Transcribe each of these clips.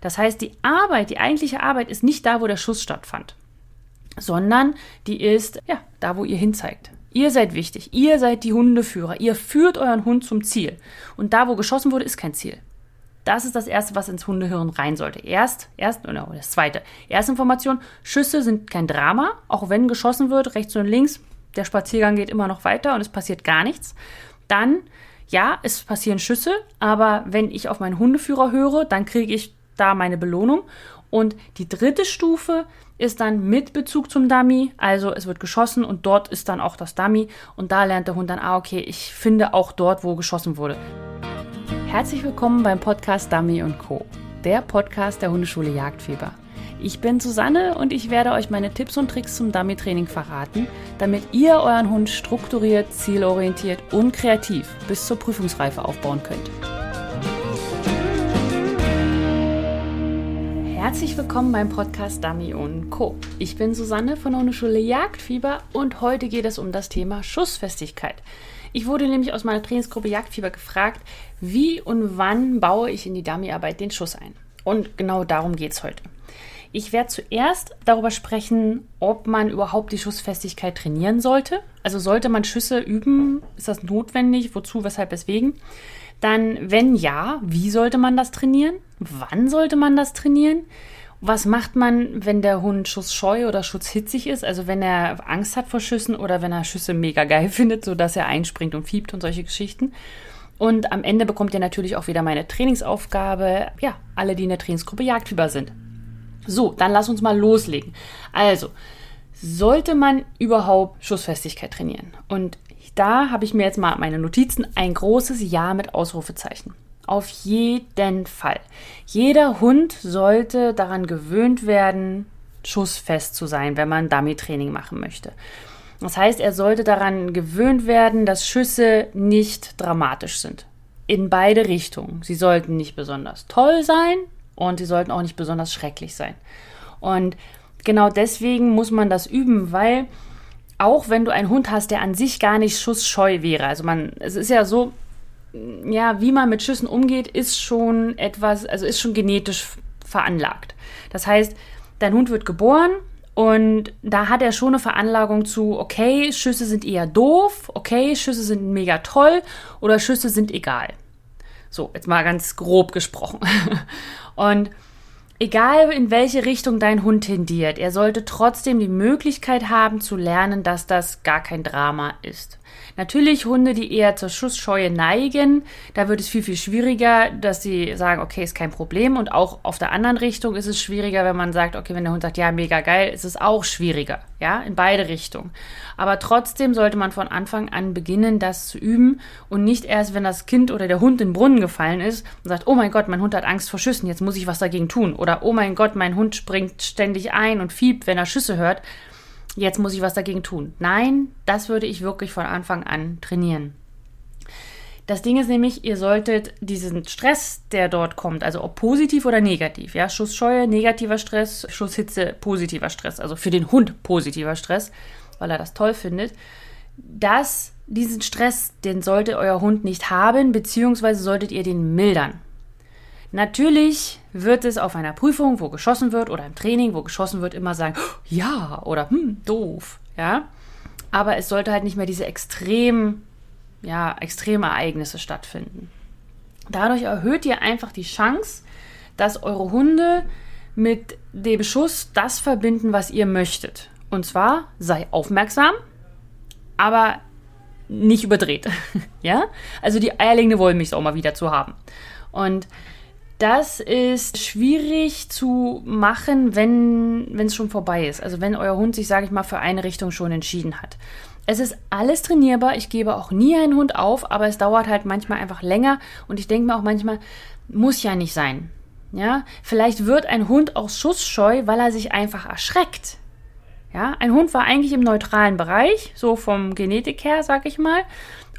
Das heißt, die Arbeit, die eigentliche Arbeit ist nicht da, wo der Schuss stattfand, sondern die ist, ja, da, wo ihr hinzeigt. Ihr seid wichtig. Ihr seid die Hundeführer. Ihr führt euren Hund zum Ziel. Und da, wo geschossen wurde, ist kein Ziel. Das ist das Erste, was ins Hundehirn rein sollte. Erst, erst, oder das Zweite. Erste Information, Schüsse sind kein Drama, auch wenn geschossen wird, rechts und links. Der Spaziergang geht immer noch weiter und es passiert gar nichts. Dann, ja, es passieren Schüsse, aber wenn ich auf meinen Hundeführer höre, dann kriege ich da meine Belohnung. Und die dritte Stufe ist dann mit Bezug zum Dummy, also es wird geschossen und dort ist dann auch das Dummy und da lernt der Hund dann, ah, okay, ich finde auch dort, wo geschossen wurde. Herzlich willkommen beim Podcast Dummy Co., der Podcast der Hundeschule Jagdfieber. Ich bin Susanne und ich werde euch meine Tipps und Tricks zum Dummy-Training verraten, damit ihr euren Hund strukturiert, zielorientiert und kreativ bis zur Prüfungsreife aufbauen könnt. Herzlich willkommen beim Podcast Dummy und Co. Ich bin Susanne von der Hundeschule Jagdfieber und heute geht es um das Thema Schussfestigkeit. Ich wurde nämlich aus meiner Trainingsgruppe Jagdfieber gefragt, wie und wann baue ich in die Dummyarbeit den Schuss ein. Und genau darum geht es heute. Ich werde zuerst darüber sprechen, ob man überhaupt die Schussfestigkeit trainieren sollte. Also sollte man Schüsse üben? Ist das notwendig? Wozu? Weshalb? Weswegen? Dann, wenn ja, wie sollte man das trainieren? Wann sollte man das trainieren? Was macht man, wenn der Hund schussscheu oder schutzhitzig ist? Also wenn er Angst hat vor Schüssen oder wenn er Schüsse mega geil findet, sodass er einspringt und fiebt und solche Geschichten. Und am Ende bekommt ihr natürlich auch wieder meine Trainingsaufgabe. Ja, alle, die in der Trainingsgruppe Jagdfieber sind. So, dann lass uns mal loslegen. Also, sollte man überhaupt Schussfestigkeit trainieren? Und da habe ich mir jetzt mal meine Notizen ein großes Ja mit Ausrufezeichen. Auf jeden Fall. Jeder Hund sollte daran gewöhnt werden, schussfest zu sein, wenn man Dummy-Training machen möchte. Das heißt, er sollte daran gewöhnt werden, dass Schüsse nicht dramatisch sind. In beide Richtungen. Sie sollten nicht besonders toll sein und sie sollten auch nicht besonders schrecklich sein. Und genau deswegen muss man das üben, weil auch wenn du einen Hund hast, der an sich gar nicht schussscheu wäre. Also man, es ist ja so, ja, wie man mit Schüssen umgeht, ist schon etwas, also ist schon genetisch veranlagt. Das heißt, dein Hund wird geboren und da hat er schon eine Veranlagung zu, okay, Schüsse sind eher doof, okay, Schüsse sind mega toll oder Schüsse sind egal. So, jetzt mal ganz grob gesprochen. Und Egal in welche Richtung dein Hund tendiert, er sollte trotzdem die Möglichkeit haben zu lernen, dass das gar kein Drama ist. Natürlich Hunde, die eher zur Schussscheue neigen, da wird es viel, viel schwieriger, dass sie sagen, okay, ist kein Problem. Und auch auf der anderen Richtung ist es schwieriger, wenn man sagt, okay, wenn der Hund sagt, ja, mega geil, ist es auch schwieriger. Ja, in beide Richtungen. Aber trotzdem sollte man von Anfang an beginnen, das zu üben und nicht erst, wenn das Kind oder der Hund in den Brunnen gefallen ist und sagt, oh mein Gott, mein Hund hat Angst vor Schüssen, jetzt muss ich was dagegen tun. Oder oh mein Gott, mein Hund springt ständig ein und fiebt, wenn er Schüsse hört jetzt muss ich was dagegen tun. Nein, das würde ich wirklich von Anfang an trainieren. Das Ding ist nämlich, ihr solltet diesen Stress, der dort kommt, also ob positiv oder negativ, ja, Schussscheue, negativer Stress, Schusshitze, positiver Stress, also für den Hund positiver Stress, weil er das toll findet, dass diesen Stress, den sollte euer Hund nicht haben, beziehungsweise solltet ihr den mildern. Natürlich wird es auf einer Prüfung, wo geschossen wird, oder im Training, wo geschossen wird, immer sagen, ja oder hm, doof, ja. Aber es sollte halt nicht mehr diese extrem, ja, extreme Ereignisse stattfinden. Dadurch erhöht ihr einfach die Chance, dass eure Hunde mit dem Schuss das verbinden, was ihr möchtet. Und zwar sei aufmerksam, aber nicht überdreht. ja? Also die eierlegende Wollmilchsau mal wieder zu haben. Und das ist schwierig zu machen, wenn es schon vorbei ist. Also wenn euer Hund sich, sage ich mal, für eine Richtung schon entschieden hat. Es ist alles trainierbar. Ich gebe auch nie einen Hund auf, aber es dauert halt manchmal einfach länger. Und ich denke mir auch manchmal, muss ja nicht sein. Ja, vielleicht wird ein Hund auch schussscheu, weil er sich einfach erschreckt. Ja, ein Hund war eigentlich im neutralen Bereich, so vom Genetik her, sag ich mal.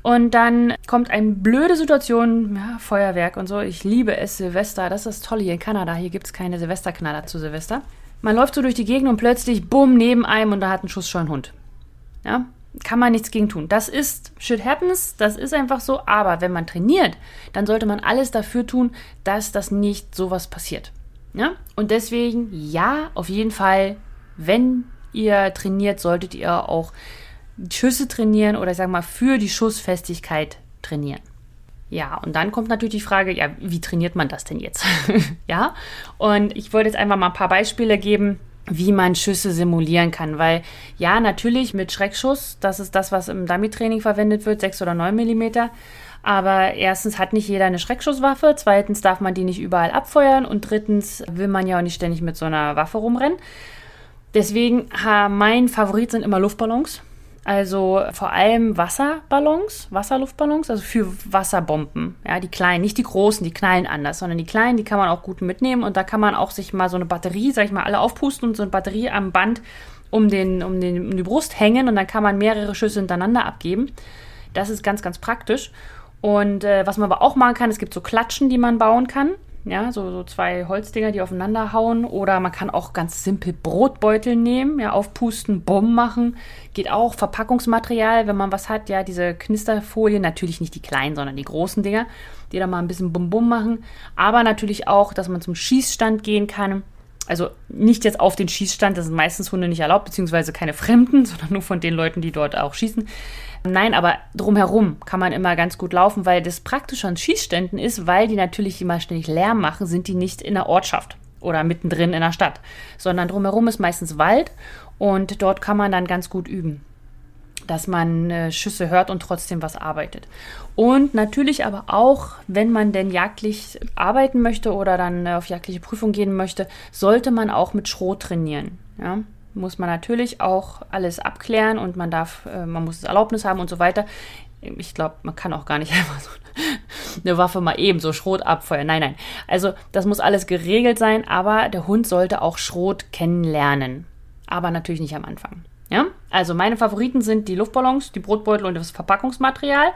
Und dann kommt eine blöde Situation, ja, Feuerwerk und so. Ich liebe es, Silvester. Das ist toll hier in Kanada. Hier gibt es keine Silvesterknaller zu Silvester. Man läuft so durch die Gegend und plötzlich, bumm, neben einem und da hat ein Schuss schon Hund. Ja, kann man nichts gegen tun. Das ist shit happens, das ist einfach so. Aber wenn man trainiert, dann sollte man alles dafür tun, dass das nicht sowas passiert. Ja? Und deswegen, ja, auf jeden Fall, wenn ihr trainiert, solltet ihr auch Schüsse trainieren oder ich sage mal für die Schussfestigkeit trainieren. Ja, und dann kommt natürlich die Frage, ja, wie trainiert man das denn jetzt? ja, und ich wollte jetzt einfach mal ein paar Beispiele geben, wie man Schüsse simulieren kann, weil ja, natürlich mit Schreckschuss, das ist das, was im Dummy-Training verwendet wird, 6 oder 9 Millimeter. Aber erstens hat nicht jeder eine Schreckschusswaffe, zweitens darf man die nicht überall abfeuern und drittens will man ja auch nicht ständig mit so einer Waffe rumrennen. Deswegen, mein Favorit sind immer Luftballons. Also vor allem Wasserballons, Wasserluftballons, also für Wasserbomben. Ja, die kleinen, nicht die großen, die knallen anders, sondern die kleinen, die kann man auch gut mitnehmen und da kann man auch sich mal so eine Batterie, sag ich mal, alle aufpusten und so eine Batterie am Band um, den, um, den, um die Brust hängen und dann kann man mehrere Schüsse hintereinander abgeben. Das ist ganz, ganz praktisch. Und äh, was man aber auch machen kann, es gibt so Klatschen, die man bauen kann. Ja, so, so zwei Holzdinger, die aufeinander hauen. Oder man kann auch ganz simpel Brotbeutel nehmen, ja, aufpusten, Bomben machen. Geht auch. Verpackungsmaterial, wenn man was hat, ja, diese Knisterfolien, natürlich nicht die kleinen, sondern die großen Dinger, die da mal ein bisschen Bum-Bum machen. Aber natürlich auch, dass man zum Schießstand gehen kann. Also nicht jetzt auf den Schießstand, das sind meistens Hunde nicht erlaubt, beziehungsweise keine Fremden, sondern nur von den Leuten, die dort auch schießen. Nein, aber drumherum kann man immer ganz gut laufen, weil das praktisch an Schießständen ist, weil die natürlich immer ständig Lärm machen, sind die nicht in der Ortschaft oder mittendrin in der Stadt, sondern drumherum ist meistens Wald und dort kann man dann ganz gut üben dass man äh, Schüsse hört und trotzdem was arbeitet. Und natürlich aber auch, wenn man denn jagdlich arbeiten möchte oder dann äh, auf jagdliche Prüfung gehen möchte, sollte man auch mit Schrot trainieren. Ja? muss man natürlich auch alles abklären und man darf, äh, man muss das Erlaubnis haben und so weiter. Ich glaube, man kann auch gar nicht einfach so eine Waffe mal eben so Schrot abfeuern. Nein, nein. Also das muss alles geregelt sein, aber der Hund sollte auch Schrot kennenlernen. Aber natürlich nicht am Anfang. Ja, also meine Favoriten sind die Luftballons, die Brotbeutel und das Verpackungsmaterial.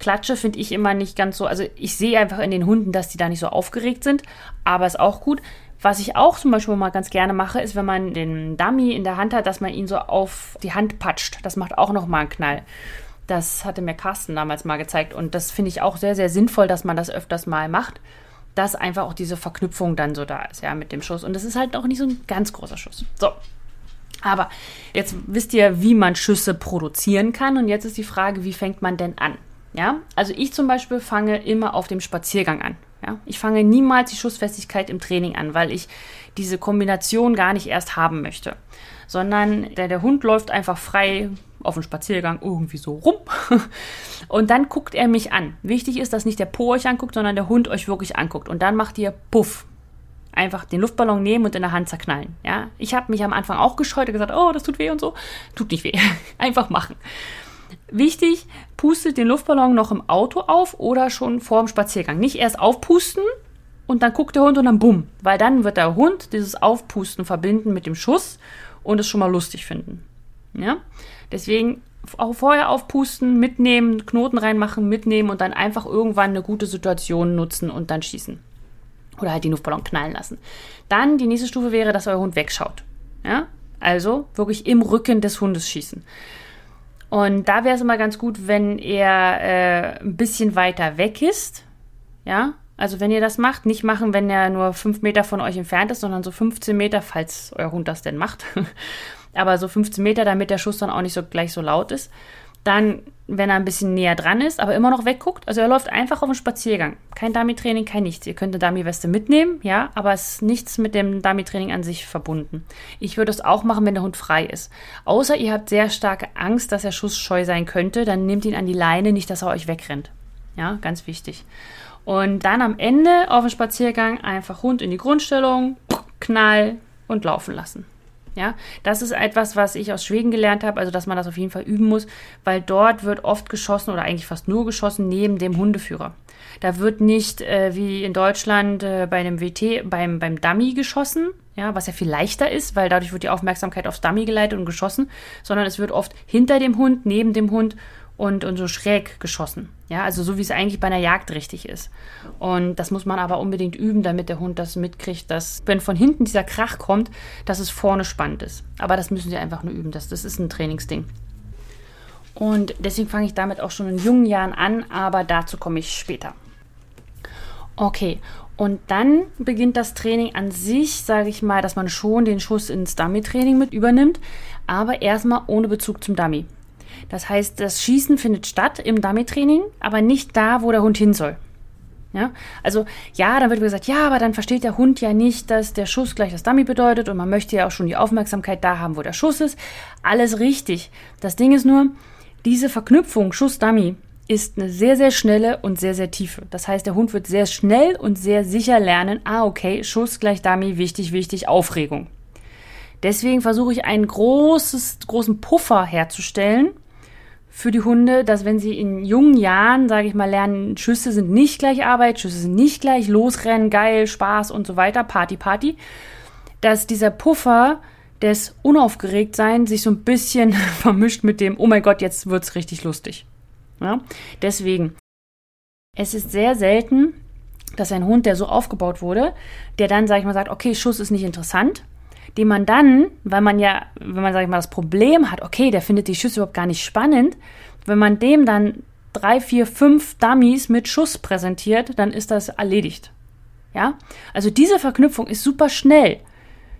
Klatsche finde ich immer nicht ganz so, also ich sehe einfach in den Hunden, dass die da nicht so aufgeregt sind, aber ist auch gut. Was ich auch zum Beispiel mal ganz gerne mache, ist, wenn man den Dummy in der Hand hat, dass man ihn so auf die Hand patscht. Das macht auch nochmal einen Knall. Das hatte mir Carsten damals mal gezeigt und das finde ich auch sehr, sehr sinnvoll, dass man das öfters mal macht, dass einfach auch diese Verknüpfung dann so da ist, ja, mit dem Schuss. Und das ist halt auch nicht so ein ganz großer Schuss. So. Aber jetzt wisst ihr, wie man Schüsse produzieren kann und jetzt ist die Frage, wie fängt man denn an? Ja, also ich zum Beispiel fange immer auf dem Spaziergang an. Ja? Ich fange niemals die Schussfestigkeit im Training an, weil ich diese Kombination gar nicht erst haben möchte. Sondern der, der Hund läuft einfach frei auf dem Spaziergang irgendwie so rum. Und dann guckt er mich an. Wichtig ist, dass nicht der Po euch anguckt, sondern der Hund euch wirklich anguckt. Und dann macht ihr Puff. Einfach den Luftballon nehmen und in der Hand zerknallen. Ja, ich habe mich am Anfang auch gescheut und gesagt, oh, das tut weh und so. Tut nicht weh. Einfach machen. Wichtig, pustet den Luftballon noch im Auto auf oder schon vor dem Spaziergang. Nicht erst aufpusten und dann guckt der Hund und dann bumm. Weil dann wird der Hund dieses Aufpusten verbinden mit dem Schuss und es schon mal lustig finden. Ja? Deswegen auch vorher aufpusten, mitnehmen, Knoten reinmachen, mitnehmen und dann einfach irgendwann eine gute Situation nutzen und dann schießen. Oder halt den Luftballon knallen lassen. Dann die nächste Stufe wäre, dass euer Hund wegschaut. Ja? Also wirklich im Rücken des Hundes schießen. Und da wäre es immer ganz gut, wenn er äh, ein bisschen weiter weg ist. Ja, also wenn ihr das macht, nicht machen, wenn er nur fünf Meter von euch entfernt ist, sondern so 15 Meter, falls euer Hund das denn macht. Aber so 15 Meter, damit der Schuss dann auch nicht so gleich so laut ist. Dann, wenn er ein bisschen näher dran ist, aber immer noch wegguckt, also er läuft einfach auf den Spaziergang. Kein Dummy-Training, kein nichts. Ihr könnt eine Dummy-Weste mitnehmen, ja, aber es ist nichts mit dem Dummy-Training an sich verbunden. Ich würde es auch machen, wenn der Hund frei ist. Außer ihr habt sehr starke Angst, dass er schussscheu sein könnte, dann nehmt ihn an die Leine, nicht, dass er euch wegrennt. Ja, ganz wichtig. Und dann am Ende auf dem Spaziergang einfach Hund in die Grundstellung, Knall und laufen lassen. Ja, das ist etwas, was ich aus Schweden gelernt habe, also dass man das auf jeden Fall üben muss, weil dort wird oft geschossen oder eigentlich fast nur geschossen neben dem Hundeführer. Da wird nicht äh, wie in Deutschland äh, bei einem WT beim, beim Dummy geschossen, ja, was ja viel leichter ist, weil dadurch wird die Aufmerksamkeit aufs Dummy geleitet und geschossen, sondern es wird oft hinter dem Hund, neben dem Hund und, und so schräg geschossen. Ja, also so wie es eigentlich bei einer Jagd richtig ist. Und das muss man aber unbedingt üben, damit der Hund das mitkriegt, dass, wenn von hinten dieser Krach kommt, dass es vorne spannend ist. Aber das müssen sie einfach nur üben. Das, das ist ein Trainingsding. Und deswegen fange ich damit auch schon in jungen Jahren an, aber dazu komme ich später. Okay, Und dann beginnt das Training an sich, sage ich mal, dass man schon den Schuss ins Dummy-Training mit übernimmt, aber erstmal ohne Bezug zum Dummy. Das heißt, das Schießen findet statt im Dummy-Training, aber nicht da, wo der Hund hin soll. Ja, also ja, dann wird gesagt, ja, aber dann versteht der Hund ja nicht, dass der Schuss gleich das Dummy bedeutet und man möchte ja auch schon die Aufmerksamkeit da haben, wo der Schuss ist. Alles richtig. Das Ding ist nur, diese Verknüpfung Schuss-Dummy ist eine sehr, sehr schnelle und sehr, sehr tiefe. Das heißt, der Hund wird sehr schnell und sehr sicher lernen, ah, okay, Schuss gleich Dummy, wichtig, wichtig, Aufregung. Deswegen versuche ich einen großes, großen Puffer herzustellen für die Hunde, dass wenn sie in jungen Jahren, sage ich mal, lernen, Schüsse sind nicht gleich Arbeit, Schüsse sind nicht gleich Losrennen, geil, Spaß und so weiter, Party, Party, dass dieser Puffer des Unaufgeregtsein sich so ein bisschen vermischt mit dem, oh mein Gott, jetzt wird's richtig lustig. Ja? Deswegen, es ist sehr selten, dass ein Hund, der so aufgebaut wurde, der dann, sag ich mal, sagt, okay, Schuss ist nicht interessant, den man dann, weil man ja, wenn man, sag ich mal, das Problem hat, okay, der findet die Schüsse überhaupt gar nicht spannend, wenn man dem dann drei, vier, fünf Dummies mit Schuss präsentiert, dann ist das erledigt. Ja? Also diese Verknüpfung ist super schnell.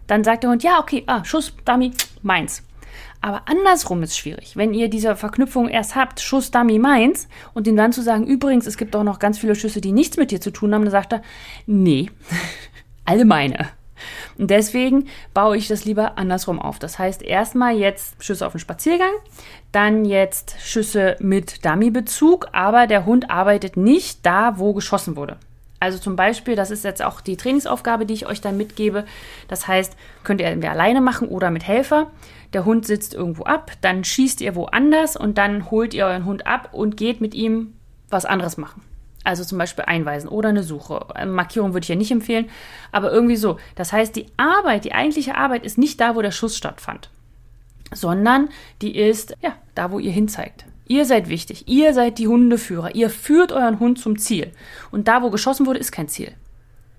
Dann sagt der Hund, ja, okay, ah, Schuss, Dummy, meins. Aber andersrum ist schwierig. Wenn ihr diese Verknüpfung erst habt, Schuss, Dummy, meins, und ihm dann zu sagen, übrigens, es gibt auch noch ganz viele Schüsse, die nichts mit dir zu tun haben, dann sagt er, nee, alle meine. Und deswegen baue ich das lieber andersrum auf. Das heißt, erstmal jetzt Schüsse auf den Spaziergang, dann jetzt Schüsse mit Dummy-Bezug, aber der Hund arbeitet nicht da, wo geschossen wurde. Also zum Beispiel, das ist jetzt auch die Trainingsaufgabe, die ich euch dann mitgebe. Das heißt, könnt ihr entweder alleine machen oder mit Helfer. Der Hund sitzt irgendwo ab, dann schießt ihr woanders und dann holt ihr euren Hund ab und geht mit ihm was anderes machen. Also zum Beispiel einweisen oder eine Suche. Markierung würde ich ja nicht empfehlen, aber irgendwie so. Das heißt, die Arbeit, die eigentliche Arbeit ist nicht da, wo der Schuss stattfand, sondern die ist, ja, da, wo ihr hinzeigt. Ihr seid wichtig. Ihr seid die Hundeführer. Ihr führt euren Hund zum Ziel. Und da, wo geschossen wurde, ist kein Ziel.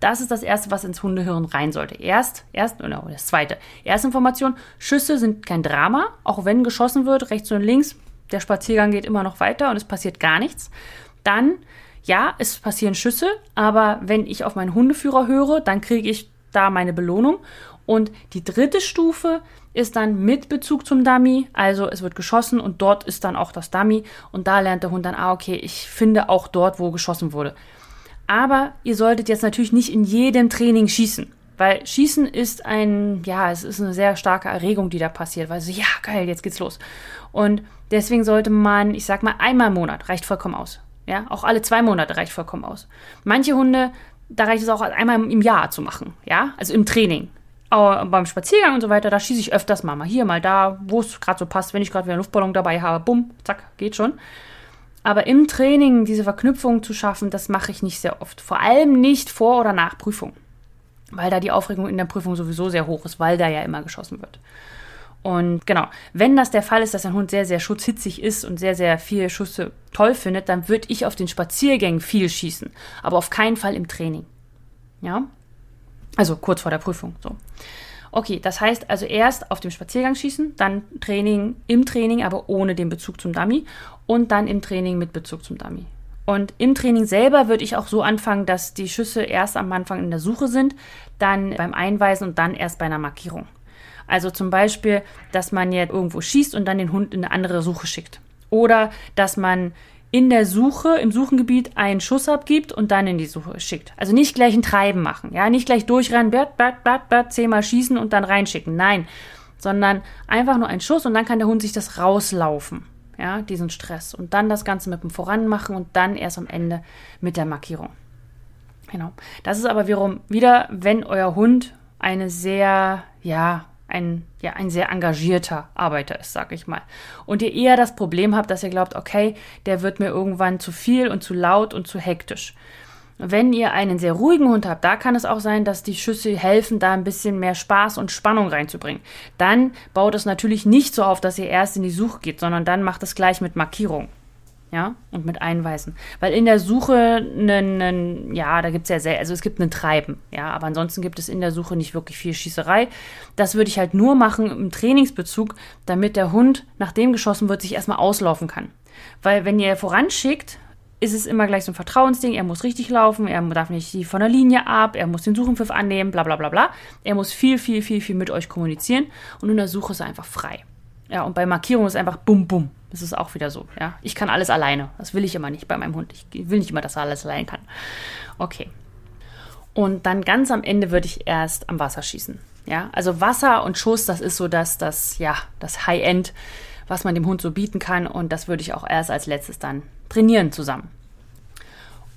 Das ist das Erste, was ins Hundehirn rein sollte. Erst, erst, oder das Zweite. Erste Information, Schüsse sind kein Drama, auch wenn geschossen wird, rechts und links, der Spaziergang geht immer noch weiter und es passiert gar nichts. Dann, ja, es passieren Schüsse, aber wenn ich auf meinen Hundeführer höre, dann kriege ich da meine Belohnung. Und die dritte Stufe ist dann mit Bezug zum Dummy, also es wird geschossen und dort ist dann auch das Dummy und da lernt der Hund dann, ah, okay, ich finde auch dort, wo geschossen wurde. Aber ihr solltet jetzt natürlich nicht in jedem Training schießen. Weil Schießen ist ein, ja, es ist eine sehr starke Erregung, die da passiert, weil so, ja, geil, jetzt geht's los. Und deswegen sollte man, ich sag mal, einmal im Monat reicht vollkommen aus. Ja, auch alle zwei Monate reicht vollkommen aus. Manche Hunde, da reicht es auch einmal im Jahr zu machen, ja, also im Training. Aber beim Spaziergang und so weiter, da schieße ich öfters mal, mal hier, mal da, wo es gerade so passt, wenn ich gerade wieder einen Luftballon dabei habe, bumm, zack, geht schon. Aber im Training diese Verknüpfung zu schaffen, das mache ich nicht sehr oft. Vor allem nicht vor oder nach Prüfung. Weil da die Aufregung in der Prüfung sowieso sehr hoch ist, weil da ja immer geschossen wird. Und genau, wenn das der Fall ist, dass ein Hund sehr, sehr schutzhitzig ist und sehr, sehr viele Schüsse toll findet, dann würde ich auf den Spaziergängen viel schießen. Aber auf keinen Fall im Training. Ja? Also kurz vor der Prüfung. So. Okay, das heißt also erst auf dem Spaziergang schießen, dann Training im Training, aber ohne den Bezug zum Dummy und dann im Training mit Bezug zum Dummy. Und im Training selber würde ich auch so anfangen, dass die Schüsse erst am Anfang in der Suche sind, dann beim Einweisen und dann erst bei einer Markierung. Also zum Beispiel, dass man jetzt irgendwo schießt und dann den Hund in eine andere Suche schickt. Oder dass man in der Suche, im Suchengebiet einen Schuss abgibt und dann in die Suche schickt. Also nicht gleich ein Treiben machen, ja, nicht gleich durchrennen, bert, bert, bert, bert, zehnmal schießen und dann reinschicken. Nein, sondern einfach nur ein Schuss und dann kann der Hund sich das rauslaufen, ja, diesen Stress und dann das Ganze mit dem Voran machen und dann erst am Ende mit der Markierung. Genau. Das ist aber wiederum wieder, wenn euer Hund eine sehr, ja, ein, ja, ein sehr engagierter Arbeiter ist, sag ich mal. Und ihr eher das Problem habt, dass ihr glaubt, okay, der wird mir irgendwann zu viel und zu laut und zu hektisch. Wenn ihr einen sehr ruhigen Hund habt, da kann es auch sein, dass die Schüsse helfen, da ein bisschen mehr Spaß und Spannung reinzubringen. Dann baut es natürlich nicht so auf, dass ihr erst in die Suche geht, sondern dann macht es gleich mit Markierung ja, und mit Einweisen. Weil in der Suche, einen, ja, da gibt es ja sehr, also es gibt einen Treiben, ja, aber ansonsten gibt es in der Suche nicht wirklich viel Schießerei. Das würde ich halt nur machen im Trainingsbezug, damit der Hund, nachdem geschossen wird, sich erstmal auslaufen kann. Weil wenn ihr voranschickt, ist es immer gleich so ein Vertrauensding. Er muss richtig laufen, er darf nicht von der Linie ab, er muss den Suchenpfiff annehmen, bla bla bla bla. Er muss viel, viel, viel, viel mit euch kommunizieren und in der Suche ist er einfach frei. Ja, und bei Markierung ist einfach bum, bum. Das ist auch wieder so, ja. Ich kann alles alleine. Das will ich immer nicht bei meinem Hund. Ich will nicht immer, dass er alles allein kann. Okay. Und dann ganz am Ende würde ich erst am Wasser schießen. Ja, also Wasser und Schuss, das ist so das, das, ja, das High-End, was man dem Hund so bieten kann. Und das würde ich auch erst als letztes dann trainieren zusammen.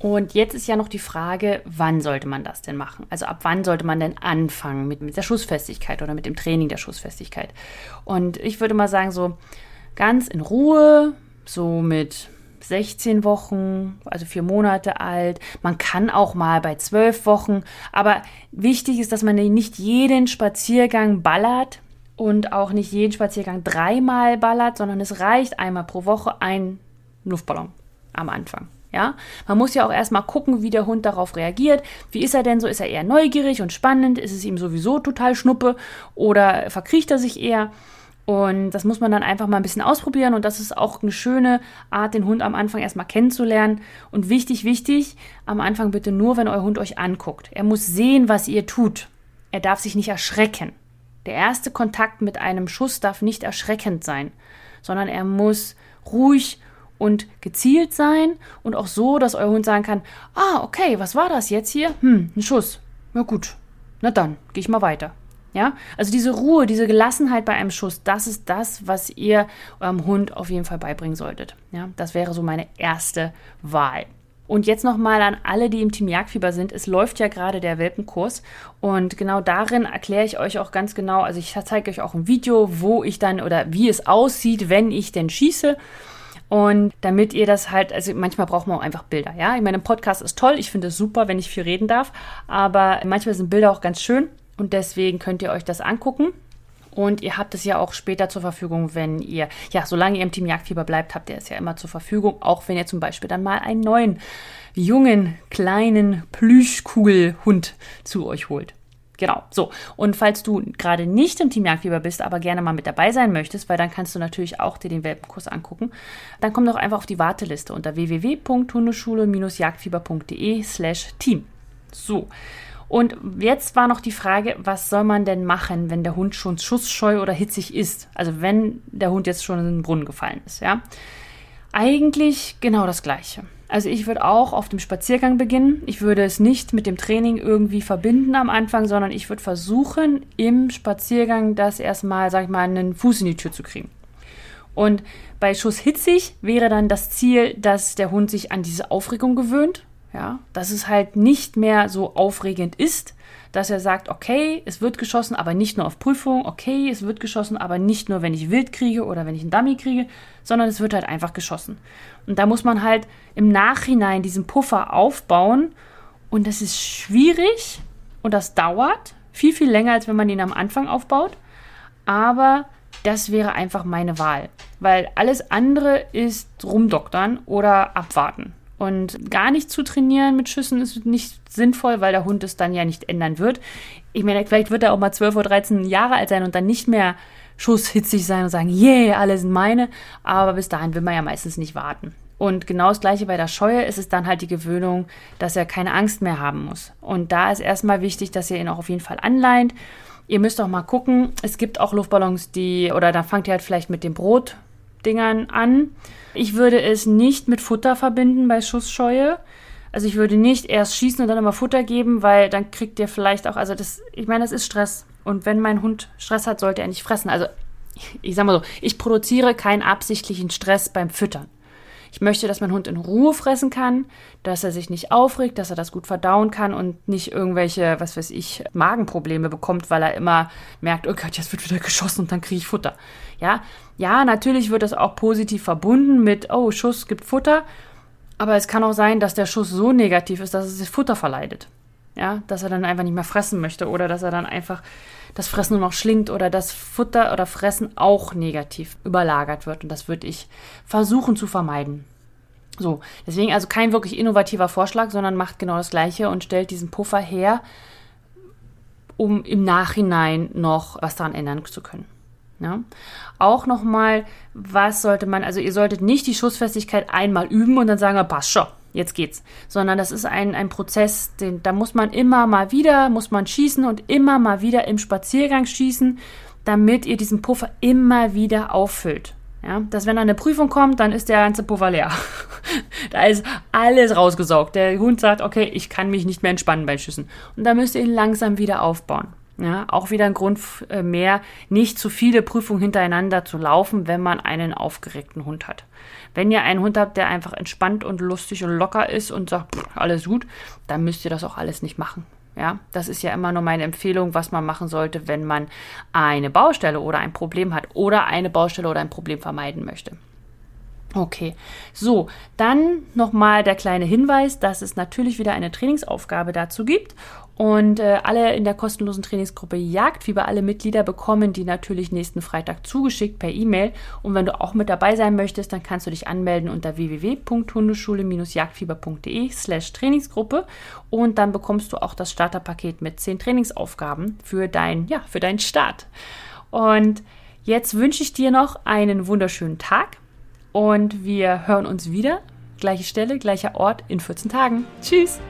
Und jetzt ist ja noch die Frage, wann sollte man das denn machen? Also ab wann sollte man denn anfangen mit, mit der Schussfestigkeit oder mit dem Training der Schussfestigkeit? Und ich würde mal sagen, so ganz in Ruhe, so mit 16 Wochen, also vier Monate alt. Man kann auch mal bei zwölf Wochen. Aber wichtig ist, dass man nicht jeden Spaziergang ballert und auch nicht jeden Spaziergang dreimal ballert, sondern es reicht einmal pro Woche ein Luftballon am Anfang. Ja, man muss ja auch erstmal gucken, wie der Hund darauf reagiert. Wie ist er denn so? Ist er eher neugierig und spannend? Ist es ihm sowieso total schnuppe oder verkriecht er sich eher? Und das muss man dann einfach mal ein bisschen ausprobieren. Und das ist auch eine schöne Art, den Hund am Anfang erstmal kennenzulernen. Und wichtig, wichtig, am Anfang bitte nur, wenn euer Hund euch anguckt. Er muss sehen, was ihr tut. Er darf sich nicht erschrecken. Der erste Kontakt mit einem Schuss darf nicht erschreckend sein, sondern er muss ruhig und gezielt sein und auch so, dass euer Hund sagen kann, ah, okay, was war das jetzt hier? Hm, ein Schuss. Na gut, na dann, gehe ich mal weiter. Ja, also diese Ruhe, diese Gelassenheit bei einem Schuss, das ist das, was ihr eurem Hund auf jeden Fall beibringen solltet. Ja, das wäre so meine erste Wahl. Und jetzt nochmal an alle, die im Team Jagdfieber sind. Es läuft ja gerade der Welpenkurs. Und genau darin erkläre ich euch auch ganz genau, also ich zeige euch auch ein Video, wo ich dann oder wie es aussieht, wenn ich denn schieße. Und damit ihr das halt, also manchmal braucht man auch einfach Bilder, ja. Ich meine, ein Podcast ist toll, ich finde es super, wenn ich viel reden darf, aber manchmal sind Bilder auch ganz schön und deswegen könnt ihr euch das angucken. Und ihr habt es ja auch später zur Verfügung, wenn ihr, ja, solange ihr im Team Jagdfieber bleibt, habt ihr es ja immer zur Verfügung, auch wenn ihr zum Beispiel dann mal einen neuen, jungen, kleinen Plüschkugelhund zu euch holt. Genau, so. Und falls du gerade nicht im Team Jagdfieber bist, aber gerne mal mit dabei sein möchtest, weil dann kannst du natürlich auch dir den Welpenkurs angucken, dann komm doch einfach auf die Warteliste unter www.hundeschule-jagdfieber.de slash team. So. Und jetzt war noch die Frage, was soll man denn machen, wenn der Hund schon schussscheu oder hitzig ist? Also wenn der Hund jetzt schon in den Brunnen gefallen ist, ja? Eigentlich genau das Gleiche. Also ich würde auch auf dem Spaziergang beginnen. Ich würde es nicht mit dem Training irgendwie verbinden am Anfang, sondern ich würde versuchen, im Spaziergang das erstmal, sag ich mal, einen Fuß in die Tür zu kriegen. Und bei Schuss hitzig wäre dann das Ziel, dass der Hund sich an diese Aufregung gewöhnt. Ja, dass es halt nicht mehr so aufregend ist, dass er sagt, okay, es wird geschossen, aber nicht nur auf Prüfung, okay, es wird geschossen, aber nicht nur, wenn ich wild kriege oder wenn ich einen Dummy kriege, sondern es wird halt einfach geschossen. Und da muss man halt im Nachhinein diesen Puffer aufbauen. Und das ist schwierig und das dauert viel, viel länger, als wenn man ihn am Anfang aufbaut. Aber das wäre einfach meine Wahl. Weil alles andere ist rumdoktern oder abwarten. Und gar nicht zu trainieren mit Schüssen ist nicht sinnvoll, weil der Hund es dann ja nicht ändern wird. Ich meine, vielleicht wird er auch mal 12 oder 13 Jahre alt sein und dann nicht mehr schusshitzig sein und sagen, yeah, alle sind meine. Aber bis dahin will man ja meistens nicht warten. Und genau das gleiche bei der Scheue ist es dann halt die Gewöhnung, dass er keine Angst mehr haben muss. Und da ist erstmal wichtig, dass ihr ihn auch auf jeden Fall anleint. Ihr müsst auch mal gucken, es gibt auch Luftballons, die, oder da fangt ihr halt vielleicht mit den Brotdingern an. Ich würde es nicht mit Futter verbinden bei Schussscheue. Also ich würde nicht erst schießen und dann immer Futter geben, weil dann kriegt ihr vielleicht auch, also das, ich meine, das ist Stress. Und wenn mein Hund Stress hat, sollte er nicht fressen. Also ich sag mal so, ich produziere keinen absichtlichen Stress beim Füttern. Ich möchte, dass mein Hund in Ruhe fressen kann, dass er sich nicht aufregt, dass er das gut verdauen kann und nicht irgendwelche, was weiß ich, Magenprobleme bekommt, weil er immer merkt, oh Gott, jetzt wird wieder geschossen und dann kriege ich Futter. Ja, ja, natürlich wird das auch positiv verbunden mit, oh, Schuss gibt Futter, aber es kann auch sein, dass der Schuss so negativ ist, dass es sich Futter verleidet. Ja, dass er dann einfach nicht mehr fressen möchte oder dass er dann einfach das Fressen nur noch schlingt oder das Futter oder Fressen auch negativ überlagert wird. Und das würde ich versuchen zu vermeiden. So, deswegen also kein wirklich innovativer Vorschlag, sondern macht genau das Gleiche und stellt diesen Puffer her, um im Nachhinein noch was daran ändern zu können. Ja. Auch nochmal, was sollte man, also ihr solltet nicht die Schussfestigkeit einmal üben und dann sagen, ah, passt schon, jetzt geht's. Sondern das ist ein, ein Prozess, den, da muss man immer mal wieder, muss man schießen und immer mal wieder im Spaziergang schießen, damit ihr diesen Puffer immer wieder auffüllt. Ja, dass wenn eine Prüfung kommt, dann ist der ganze Puffer leer. da ist alles rausgesaugt. Der Hund sagt, okay, ich kann mich nicht mehr entspannen bei Schüssen. Und da müsst ihr ihn langsam wieder aufbauen. Ja, auch wieder ein Grund äh, mehr, nicht zu viele Prüfungen hintereinander zu laufen, wenn man einen aufgeregten Hund hat. Wenn ihr einen Hund habt, der einfach entspannt und lustig und locker ist und sagt, pff, alles gut, dann müsst ihr das auch alles nicht machen. Ja, das ist ja immer nur meine Empfehlung, was man machen sollte, wenn man eine Baustelle oder ein Problem hat oder eine Baustelle oder ein Problem vermeiden möchte. Okay, so, dann nochmal der kleine Hinweis, dass es natürlich wieder eine Trainingsaufgabe dazu gibt. Und äh, alle in der kostenlosen Trainingsgruppe Jagdfieber, alle Mitglieder bekommen die natürlich nächsten Freitag zugeschickt per E-Mail. Und wenn du auch mit dabei sein möchtest, dann kannst du dich anmelden unter www.hundeschule-jagdfieber.de slash Trainingsgruppe. Und dann bekommst du auch das Starterpaket mit zehn Trainingsaufgaben für, dein, ja, für deinen Start. Und jetzt wünsche ich dir noch einen wunderschönen Tag und wir hören uns wieder. Gleiche Stelle, gleicher Ort in 14 Tagen. Tschüss!